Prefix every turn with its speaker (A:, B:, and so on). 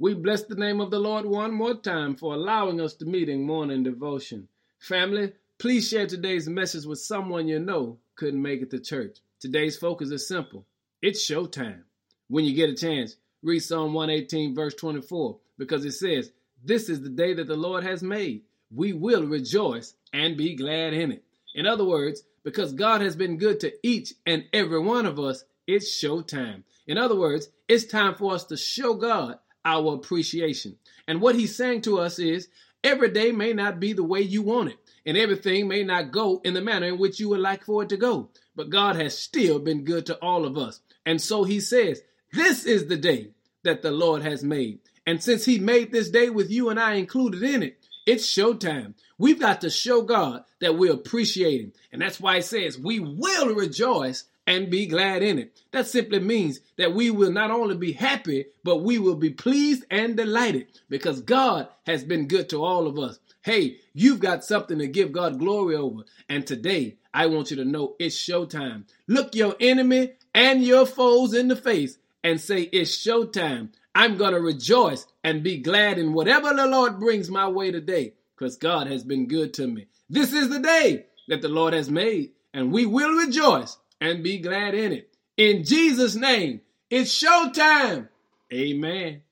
A: We bless the name of the Lord one more time for allowing us to meet in morning devotion. Family, please share today's message with someone you know couldn't make it to church. Today's focus is simple it's showtime. When you get a chance, read Psalm 118, verse 24, because it says, This is the day that the Lord has made. We will rejoice and be glad in it. In other words, because God has been good to each and every one of us, it's showtime. In other words, it's time for us to show God our appreciation. And what he's saying to us is every day may not be the way you want it, and everything may not go in the manner in which you would like for it to go. But God has still been good to all of us. And so he says, This is the day that the Lord has made. And since he made this day with you and I included in it, it's showtime. We've got to show God that we appreciate him. And that's why it says we will rejoice and be glad in it. That simply means that we will not only be happy, but we will be pleased and delighted because God has been good to all of us. Hey, you've got something to give God glory over. And today, I want you to know it's showtime. Look your enemy and your foes in the face and say, It's showtime. I'm going to rejoice and be glad in whatever the Lord brings my way today because God has been good to me. This is the day that the Lord has made, and we will rejoice and be glad in it. In Jesus' name, it's showtime. Amen.